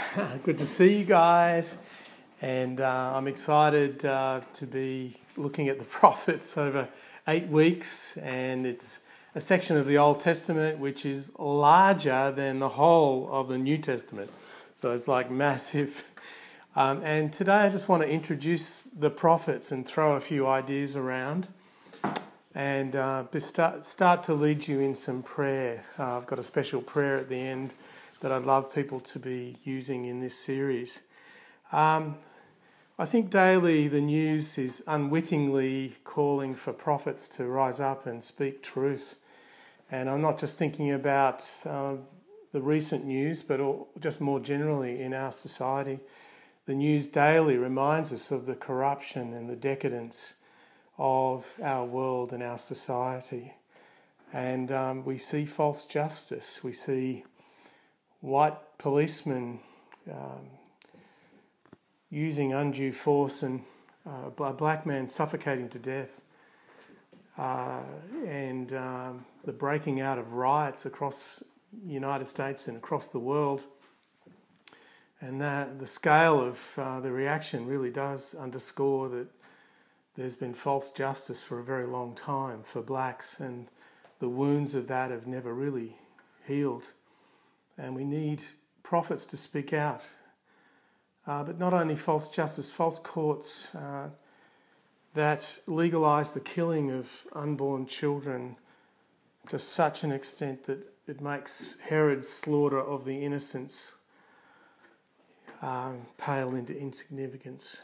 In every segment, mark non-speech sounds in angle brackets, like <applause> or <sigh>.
<laughs> Good to see you guys, and uh, I'm excited uh, to be looking at the <laughs> prophets over eight weeks, and it's a section of the Old Testament which is larger than the whole of the New Testament. So it's like <laughs> massive. Um, and today I just want to introduce the prophets and throw a few ideas around and uh, start, start to lead you in some prayer. Uh, I've got a special prayer at the end that I'd love people to be using in this series. Um, I think daily the news is unwittingly calling for prophets to rise up and speak truth. And I'm not just thinking about uh, the recent news, but just more generally in our society. The news daily reminds us of the corruption and the decadence of our world and our society. And um, we see false justice. We see white policemen um, using undue force and uh, a black man suffocating to death, uh, and um, the breaking out of riots across the United States and across the world. And that the scale of uh, the reaction really does underscore that there's been false justice for a very long time for blacks, and the wounds of that have never really healed and we need prophets to speak out. Uh, but not only false justice, false courts uh, that legalise the killing of unborn children to such an extent that it makes Herod's slaughter of the innocents um, pale into insignificance.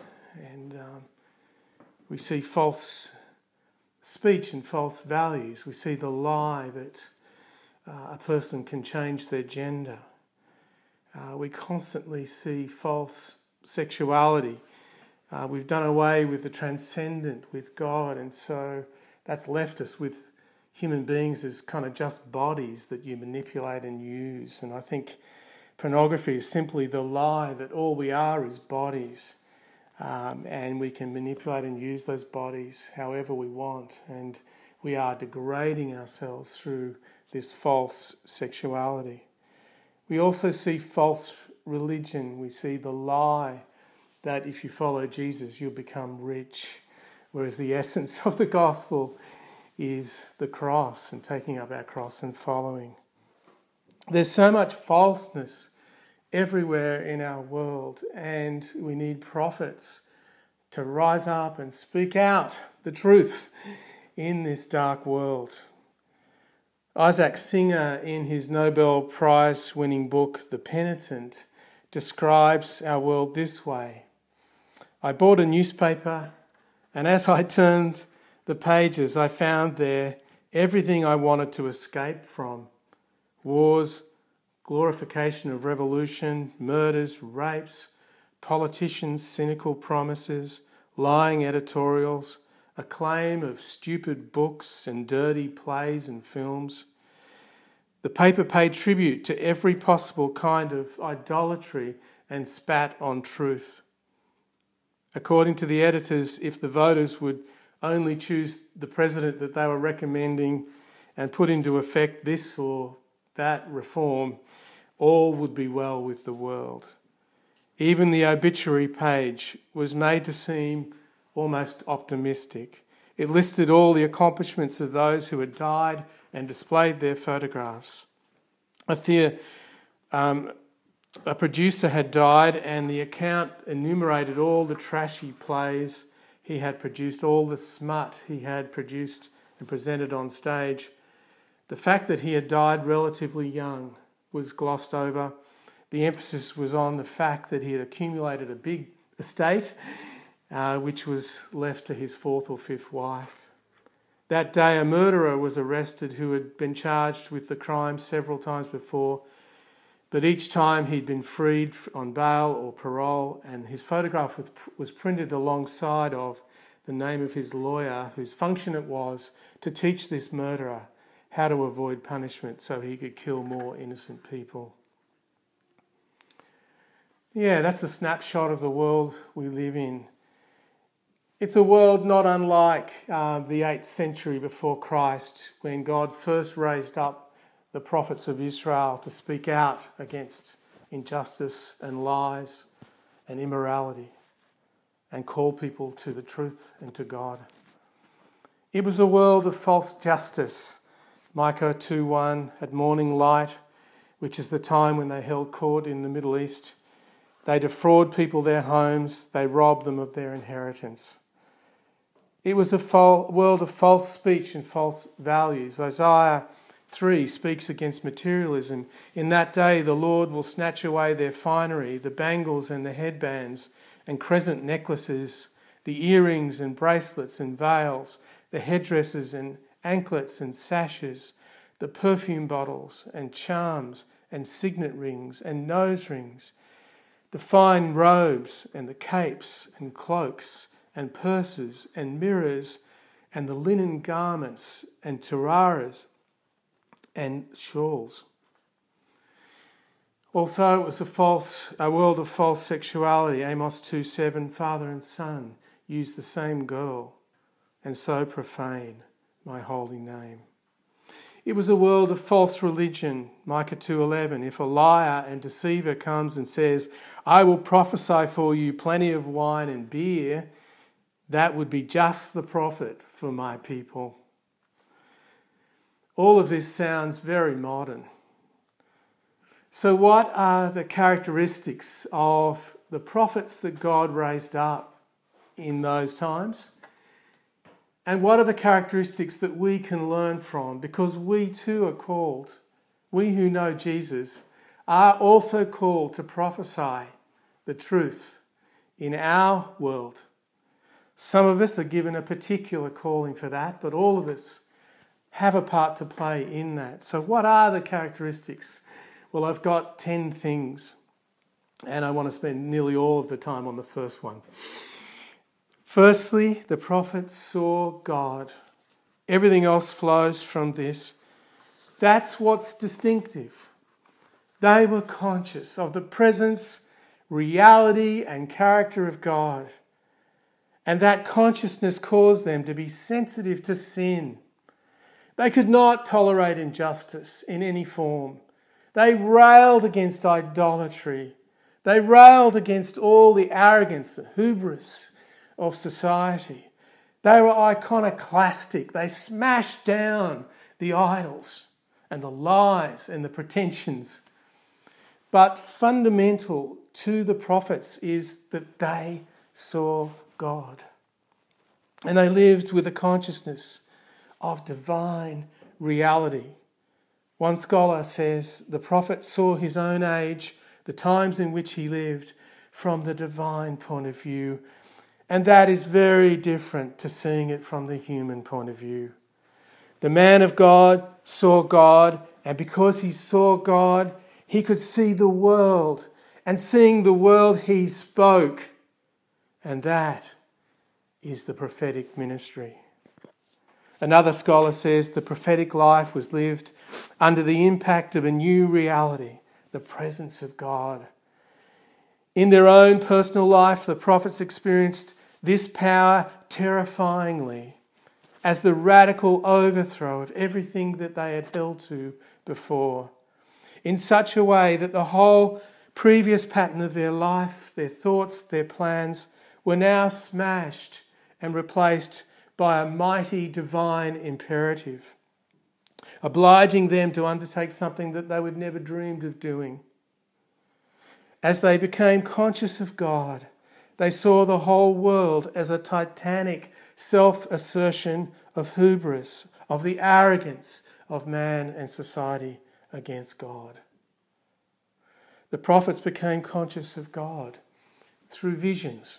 And um, we see false speech and false values. We see the lie that uh, a person can change their gender. Uh, we constantly see false sexuality. Uh, we've done away with the transcendent, with God, and so that's left us with human beings as kind of just bodies that you manipulate and use. And I think pornography is simply the lie that all we are is bodies. Um, and we can manipulate and use those bodies however we want. And we are degrading ourselves through this false sexuality. We also see false religion. We see the lie that if you follow Jesus, you'll become rich, whereas the essence of the gospel is the cross and taking up our cross and following. There's so much falseness everywhere in our world, and we need prophets to rise up and speak out the truth in this dark world. Isaac Singer, in his Nobel Prize winning book, The Penitent, describes our world this way I bought a newspaper, and as I turned the pages, I found there everything I wanted to escape from wars, glorification of revolution, murders, rapes, politicians' cynical promises, lying editorials acclaim of stupid books and dirty plays and films. The paper paid tribute to every possible kind of idolatry and spat on truth. According to the editors, if the voters would only choose the president that they were recommending and put into effect this or that reform, all would be well with the world. Even the obituary page was made to seem almost optimistic. It listed all the accomplishments of those who had died and displayed their photographs. A, the, um, a producer had died, and the account enumerated all the trashy plays he had produced, all the smut he had produced and presented on stage. The fact that he had died relatively young was glossed over. The emphasis was on the fact that he had accumulated a big estate uh, which was left to his fourth or fifth wife. That day, a murderer was arrested who had been charged with the crime several times before, but each time he'd been freed on bail or parole, and his photograph was printed alongside of the name of his lawyer, whose function it was to teach this murderer how to avoid punishment so he could kill more innocent people. Yeah, that's a snapshot of the world we live in. It's a world not unlike uh, the 8th century before Christ, when God first raised up the prophets of Israel to speak out against injustice and lies and immorality and call people to the truth and to God. It was a world of false justice. Micah 2:1 at morning light, which is the time when they held court in the Middle East, they defraud people their homes, they rob them of their inheritance. It was a world of false speech and false values. Isaiah 3 speaks against materialism. In that day, the Lord will snatch away their finery, the bangles and the headbands and crescent necklaces, the earrings and bracelets and veils, the headdresses and anklets and sashes, the perfume bottles and charms and signet rings and nose rings, the fine robes and the capes and cloaks and purses and mirrors and the linen garments and tiaras and shawls. Also, it was a false, a world of false sexuality. Amos 2 7, father and son use the same girl, and so profane my holy name. It was a world of false religion. Micah 2:11 If a liar and deceiver comes and says, "I will prophesy for you plenty of wine and beer," that would be just the prophet for my people. All of this sounds very modern. So, what are the characteristics of the prophets that God raised up in those times? And what are the characteristics that we can learn from? Because we too are called, we who know Jesus, are also called to prophesy the truth in our world. Some of us are given a particular calling for that, but all of us have a part to play in that. So, what are the characteristics? Well, I've got 10 things, and I want to spend nearly all of the time on the first one. Firstly, the prophets saw God. Everything else flows from this. That's what's distinctive. They were conscious of the presence, reality, and character of God. And that consciousness caused them to be sensitive to sin. They could not tolerate injustice in any form. They railed against idolatry. They railed against all the arrogance, the hubris of society. They were iconoclastic. They smashed down the idols and the lies and the pretensions. But fundamental to the prophets is that they saw God. And I lived with a consciousness of divine reality. One scholar says the prophet saw his own age, the times in which he lived, from the divine point of view. And that is very different to seeing it from the human point of view. The man of God saw God, and because he saw God, he could see the world. And seeing the world, he spoke. And that is the prophetic ministry. Another scholar says the prophetic life was lived under the impact of a new reality, the presence of God. In their own personal life, the prophets experienced this power terrifyingly as the radical overthrow of everything that they had held to before, in such a way that the whole previous pattern of their life, their thoughts, their plans, were now smashed and replaced by a mighty divine imperative, obliging them to undertake something that they would never dreamed of doing. As they became conscious of God, they saw the whole world as a titanic self assertion of hubris, of the arrogance of man and society against God. The prophets became conscious of God through visions.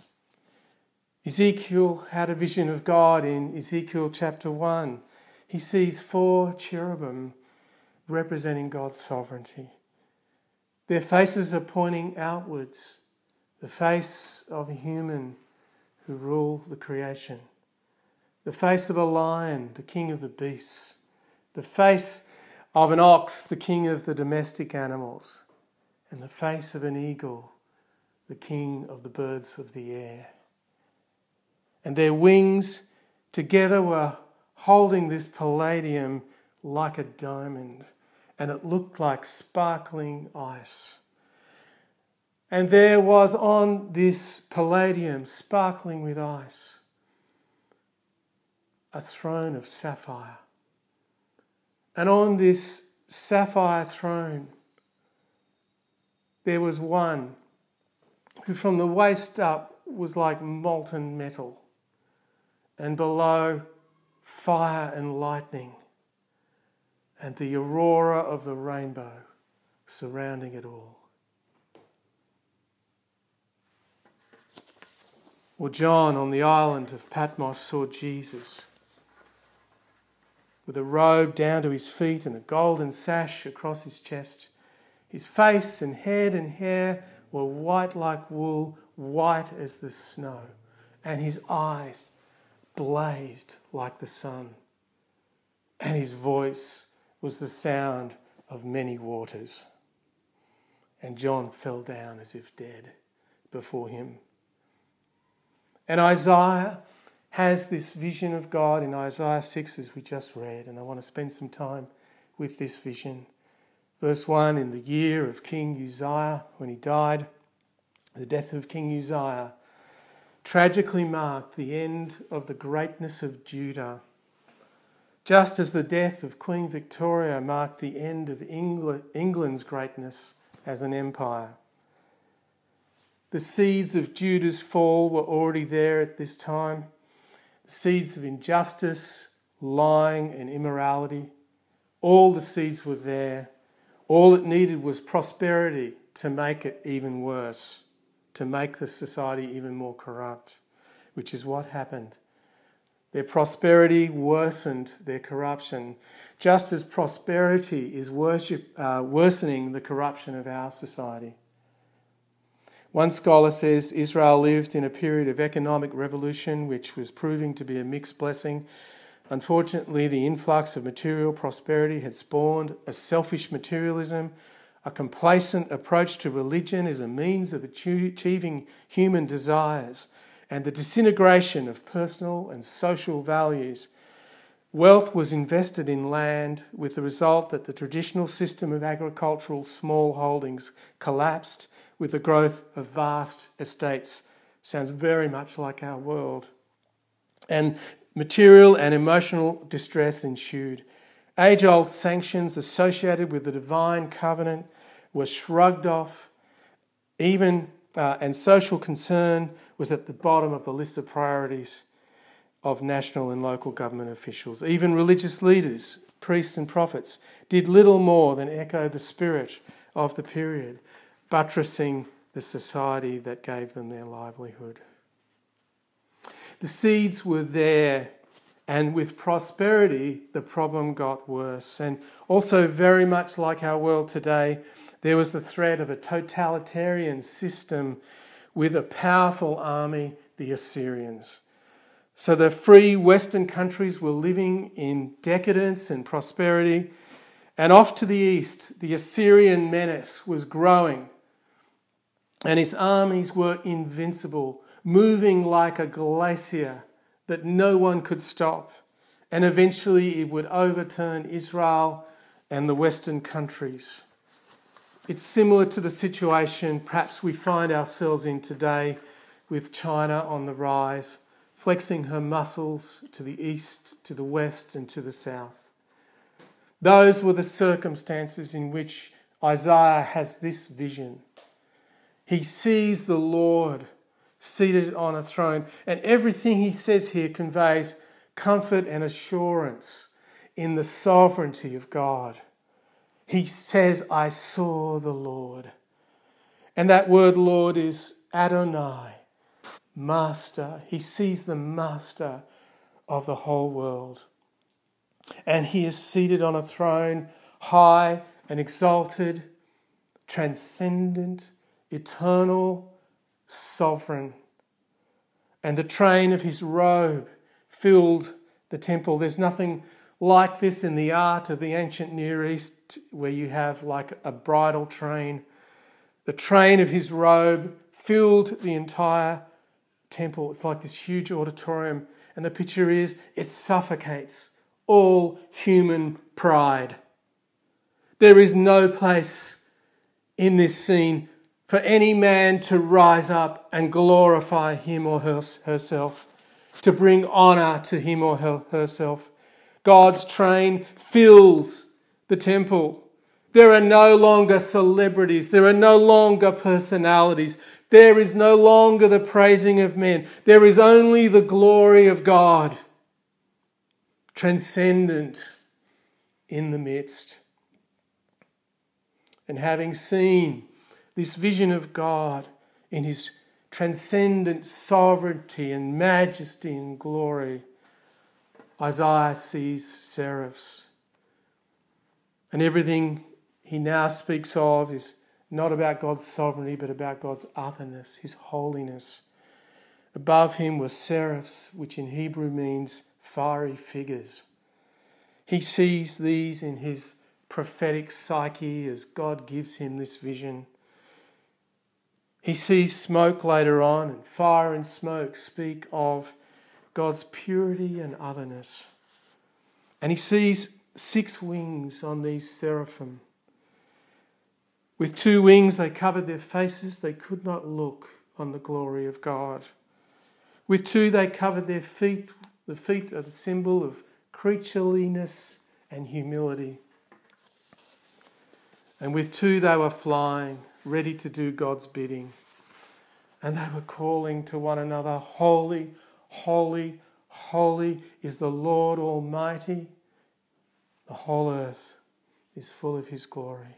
Ezekiel had a vision of God in Ezekiel chapter 1. He sees four cherubim representing God's sovereignty. Their faces are pointing outwards, the face of a human who rule the creation, the face of a lion, the king of the beasts, the face of an ox, the king of the domestic animals, and the face of an eagle, the king of the birds of the air and their wings together were holding this palladium like a diamond, and it looked like sparkling ice. And there was on this palladium, sparkling with ice, a throne of sapphire. And on this sapphire throne, there was one who from the waist up was like molten metal, and below fire and lightning, and the aurora of the rainbow surrounding it all. Or John on the island of Patmos saw Jesus with a robe down to his feet and a golden sash across his chest. His face and head and hair were white like wool, white as the snow, and his eyes blazed like the sun, and his voice was the sound of many waters. And John fell down as if dead before him. And Isaiah has this vision of God in Isaiah 6, as we just read, and I want to spend some time with this vision. Verse 1 In the year of King Uzziah, when he died, the death of King Uzziah tragically marked the end of the greatness of Judah, just as the death of Queen Victoria marked the end of England's greatness as an empire. The seeds of Judah's fall were already there at this time seeds of injustice, lying, and immorality. All the seeds were there. All it needed was prosperity to make it even worse, to make the society even more corrupt, which is what happened. Their prosperity worsened their corruption, just as prosperity is worship, uh, worsening the corruption of our society. One scholar says Israel lived in a period of economic revolution which was proving to be a mixed blessing. Unfortunately, the influx of material prosperity had spawned a selfish materialism, a complacent approach to religion is a means of achieving human desires, and the disintegration of personal and social values. Wealth was invested in land with the result that the traditional system of agricultural small holdings collapsed with the growth of vast estates. Sounds very much like our world. And material and emotional distress ensued. Age old sanctions associated with the divine covenant were shrugged off, even uh, and social concern was at the bottom of the list of priorities of national and local government officials. Even religious leaders, priests and prophets, did little more than echo the spirit of the period buttressing the society that gave them their livelihood. The seeds were there, and with prosperity, the problem got worse. And also, very much like our world today, there was the threat of a totalitarian system with a powerful army, the Assyrians. So the free Western countries were living in decadence and prosperity. And off to the east, the Assyrian menace was growing and his armies were invincible, moving like a glacier that no one could stop. And eventually it would overturn Israel and the Western countries. It's similar to the situation perhaps we find ourselves in today with China on the rise, flexing her muscles to the east, to the west, and to the south. Those were the circumstances in which Isaiah has this vision. He sees the Lord seated on a throne, and everything he says here conveys comfort and assurance in the sovereignty of God. He says, I saw the Lord. And that word Lord is Adonai, Master. He sees the Master of the whole world. And he is seated on a throne, high and exalted, transcendent eternal, sovereign. And the train of his robe filled the temple. There's nothing like this in the art of the ancient Near East, where you have like a bridal train. The train of his robe filled the entire temple. It's like this huge auditorium. And the picture is it suffocates all human pride. There is no place in this scene for any man to rise up and glorify him or her, herself, to bring honour to him or her, herself. God's train fills the temple. There are no longer celebrities. There are no longer personalities. There is no longer the praising of men. There is only the glory of God, transcendent in the midst. And having seen this vision of God in his transcendent sovereignty and majesty and glory, Isaiah sees seraphs. And everything he now speaks of is not about God's sovereignty, but about God's otherness, his holiness. Above him were seraphs, which in Hebrew means fiery figures. He sees these in his prophetic psyche as God gives him this vision. He sees smoke later on, and fire and smoke speak of God's purity and otherness. And he sees six wings on these seraphim. With two wings, they covered their faces. They could not look on the glory of God. With two, they covered their feet. The feet are the symbol of creatureliness and humility. And with two, they were flying, ready to do God's bidding. And they were calling to one another, Holy, holy, holy is the Lord Almighty. The whole earth is full of His glory.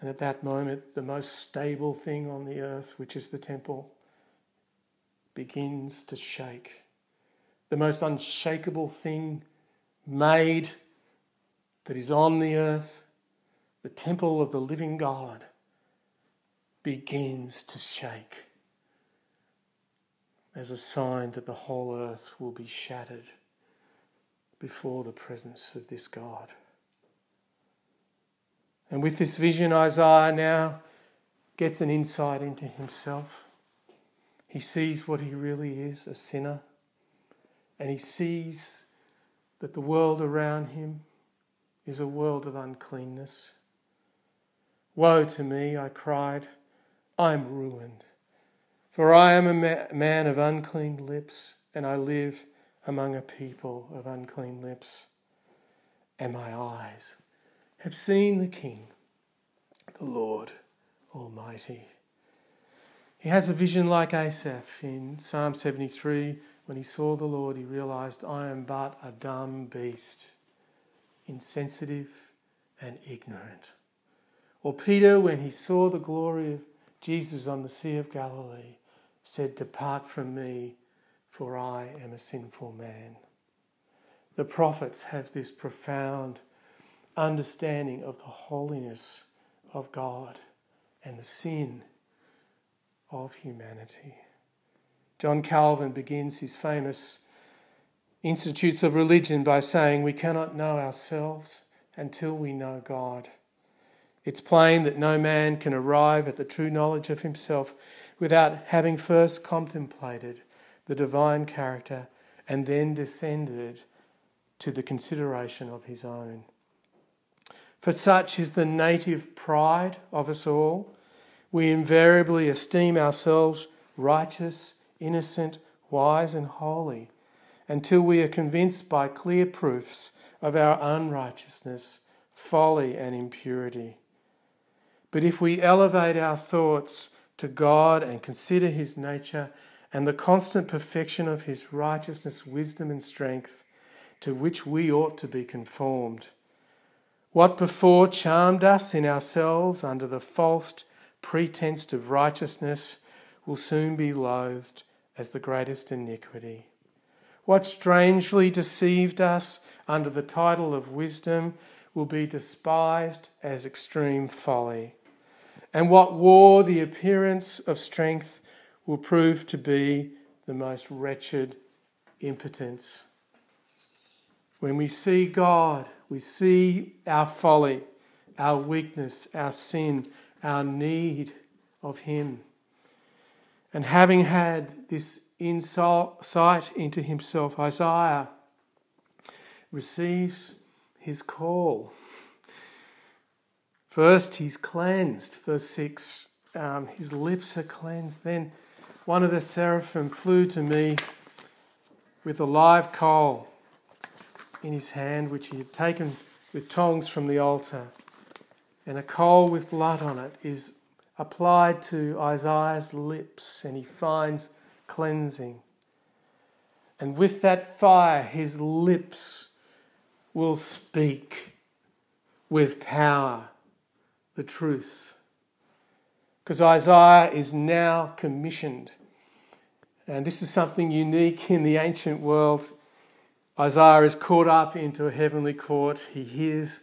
And at that moment, the most stable thing on the earth, which is the temple, begins to shake. The most unshakable thing made that is on the earth, the temple of the living God, begins to shake as a sign that the whole earth will be shattered before the presence of this God. And with this vision, Isaiah now gets an insight into himself. He sees what he really is a sinner, and he sees that the world around him is a world of uncleanness. Woe to me, I cried, I am ruined, for I am a ma- man of unclean lips, and I live among a people of unclean lips, and my eyes have seen the King, the Lord Almighty. He has a vision like Asaph in Psalm 73. When he saw the Lord, he realized, I am but a dumb beast, insensitive and ignorant. Or Peter, when he saw the glory of Jesus on the Sea of Galilee, said, Depart from me, for I am a sinful man. The prophets have this profound understanding of the holiness of God and the sin of humanity. John Calvin begins his famous Institutes of Religion by saying, We cannot know ourselves until we know God. It's plain that no man can arrive at the true knowledge of himself without having first contemplated the divine character and then descended to the consideration of his own. For such is the native pride of us all. We invariably esteem ourselves righteous, innocent, wise, and holy until we are convinced by clear proofs of our unrighteousness, folly, and impurity. But if we elevate our thoughts to God and consider His nature and the constant perfection of His righteousness, wisdom, and strength, to which we ought to be conformed, what before charmed us in ourselves under the false pretense of righteousness will soon be loathed as the greatest iniquity. What strangely deceived us under the title of wisdom will be despised as extreme folly. And what war the appearance of strength will prove to be the most wretched impotence. When we see God, we see our folly, our weakness, our sin, our need of Him. And having had this insight into himself, Isaiah receives his call. First, he's cleansed, verse 6 um, his lips are cleansed. Then one of the seraphim flew to me with a live coal in his hand, which he had taken with tongs from the altar. And a coal with blood on it is applied to Isaiah's lips, and he finds cleansing. And with that fire, his lips will speak with power the truth. Because Isaiah is now commissioned. And this is something unique in the ancient world. Isaiah is caught up into a heavenly court. He hears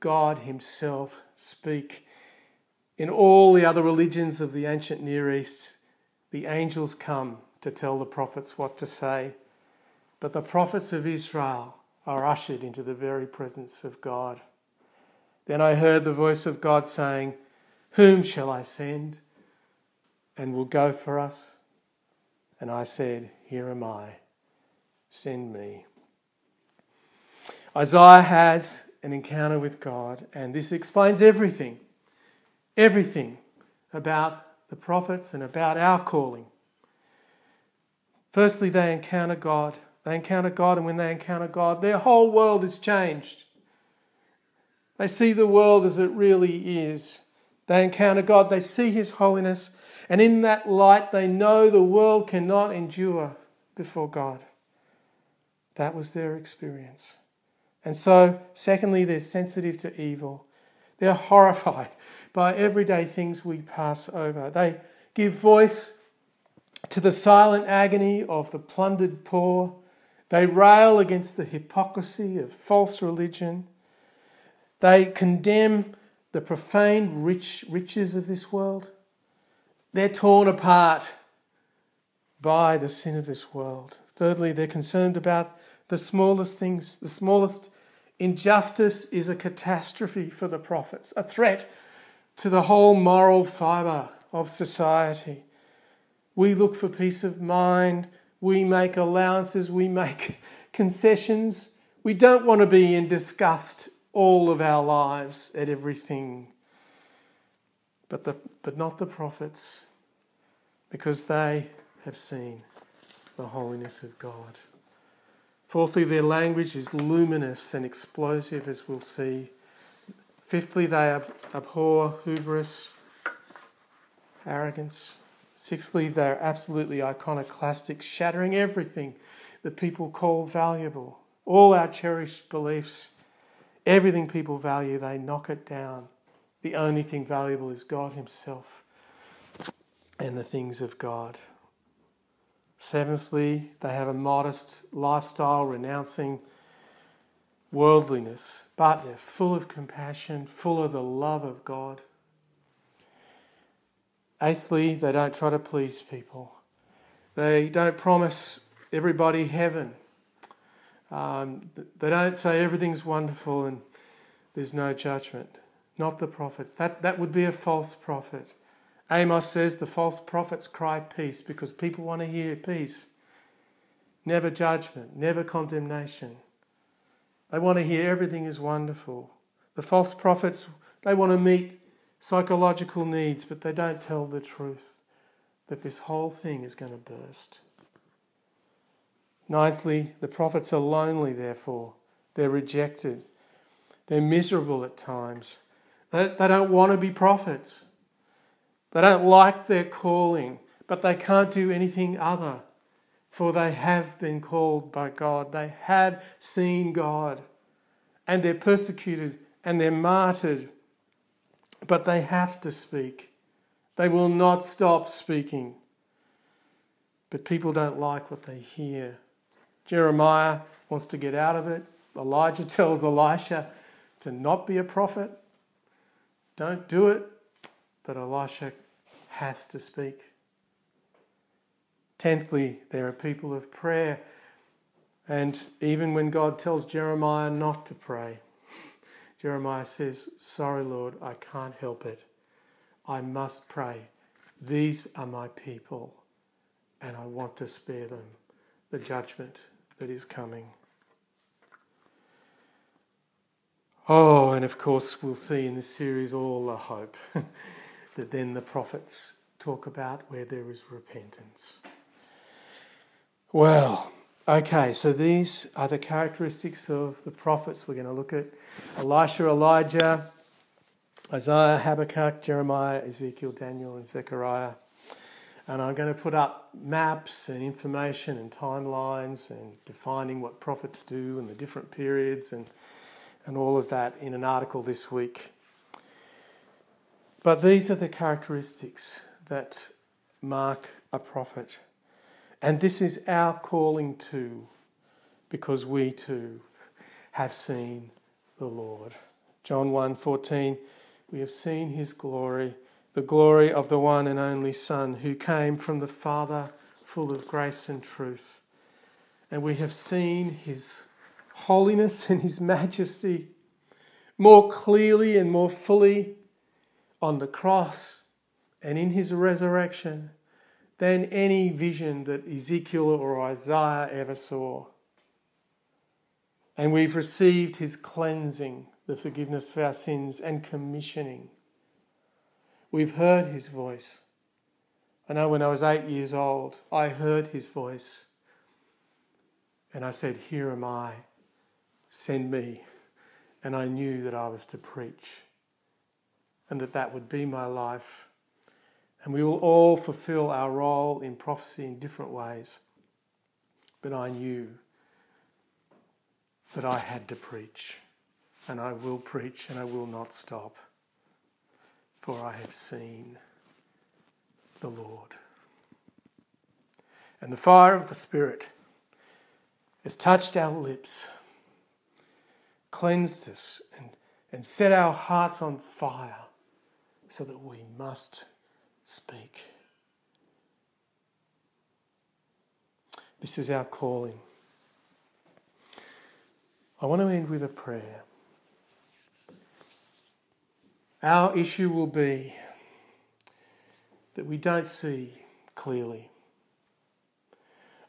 God Himself speak. In all the other religions of the ancient Near East, the angels come to tell the prophets what to say. But the prophets of Israel are ushered into the very presence of God. Then I heard the voice of God saying, Whom shall I send? And will go for us? And I said, Here am I, send me. Isaiah has an encounter with God, and this explains everything, everything about the prophets and about our calling. Firstly, they encounter God. They encounter God, and when they encounter God, their whole world is changed. They see the world as it really is. They encounter God, they see His holiness, and in that light, they know the world cannot endure before God. That was their experience. And so, secondly, they're sensitive to evil. They're horrified <laughs> by everyday things we pass over. They give voice to the silent agony of the plundered poor. They rail against the hypocrisy of false religion. They condemn the profane rich riches of this world. They're torn apart by the sin of this world. Thirdly, they're concerned about the smallest things. The smallest injustice is a catastrophe for the prophets, a threat to the whole moral fibre of society. We look for peace of mind, we make allowances, we make <laughs> concessions. We don't want to be in disgust all of our lives at everything. But, the, but not the prophets, because they have seen the holiness of God. Fourthly, their language is luminous and explosive, as we'll see. Fifthly, they abhor hubris, arrogance. Sixthly, they're absolutely iconoclastic, shattering everything that people call valuable. All our cherished beliefs Everything people value, they knock it down. The only thing valuable is God Himself and the things of God. Seventhly, they have a modest lifestyle, renouncing worldliness, but they're full of compassion, full of the love of God. Eighthly, they don't try to please people. They don't promise everybody heaven. Um, they don't say everything's wonderful and there's no judgment. Not the prophets. That, that would be a false prophet. Amos says the false prophets cry peace because people want to hear peace. Never judgment, never condemnation. They want to hear everything is wonderful. The false prophets, they want to meet psychological needs, but they don't tell the truth that this whole thing is going to burst. Ninthly, the prophets are lonely, therefore. They're rejected. They're miserable at times. They, don't want to be prophets. They don't like their calling, but they can't do anything other, for they have been called by God. They have seen God, and they're persecuted and they're martyred, but they have to speak. They will not stop speaking. But people don't like what they hear. Jeremiah wants to get out of it. Elijah <laughs> tells Elisha to not be a prophet. Don't do it. But Elisha has to speak. Tenthly, there are people of prayer. And even when God tells Jeremiah not to pray, <laughs> Jeremiah says, Sorry, Lord, I can't help it. I must pray. These are my people, and I want to spare them the judgment that is coming. Oh, and of course, we'll see in this series all the hope <laughs> that then the prophets talk about where there is repentance. Well, okay, so these are the characteristics of the prophets. We're going to look at Elisha, Elijah, Isaiah, Habakkuk, Jeremiah, Ezekiel, Daniel, and Zechariah. And I'm going to put up maps and information and timelines and defining what prophets do and the different periods and, and all of that in an article this week. But these are the characteristics that mark a prophet. And this is our calling too, because we too have seen the Lord. John 1:14 We have seen his glory the glory of the one and only Son who came from the Father, full of grace and truth. And we have seen his holiness and his majesty more clearly and more fully on the cross and in his resurrection than any vision that Ezekiel or Isaiah ever saw. And we've received his cleansing, the forgiveness of our sins, and commissioning We've heard his voice. I know when I was eight years old, I heard his voice. And I said, Here am I, send me. And I knew that I was to preach and that that would be my life. And we will all fulfill our role in prophecy in different ways. But I knew that I had to preach, and I will preach, and I will not stop for I have seen the Lord. And the fire of the Spirit has touched our lips, cleansed us, and, and set our hearts on fire so that we must speak. This is our calling. I want to end with a prayer. Our issue will be that we don't see clearly.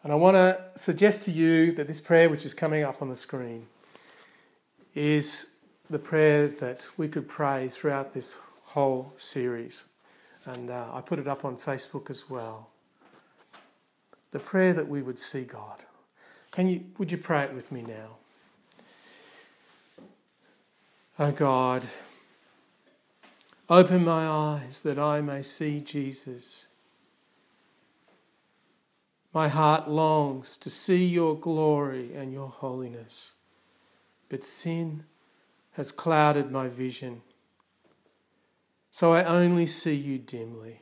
And I want to suggest to you that this prayer, which is coming up on the screen, is the prayer that we could pray throughout this whole series. And uh, I put it up on Facebook as well. The prayer that we would see God. Can you, would you pray it with me now? Oh God, Open my eyes that I may see Jesus. My heart longs to see your glory and your holiness, but sin has clouded my vision, so I only see you dimly.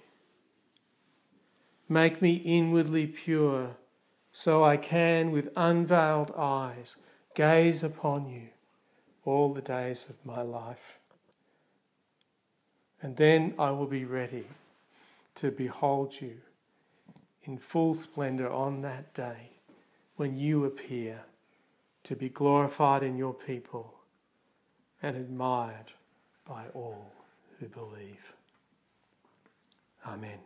Make me inwardly pure, so I can, with unveiled eyes, gaze upon you all the days of my life. And then I will be ready to behold you in full splendor on that day when you appear to be glorified in your people and admired by all who believe. Amen.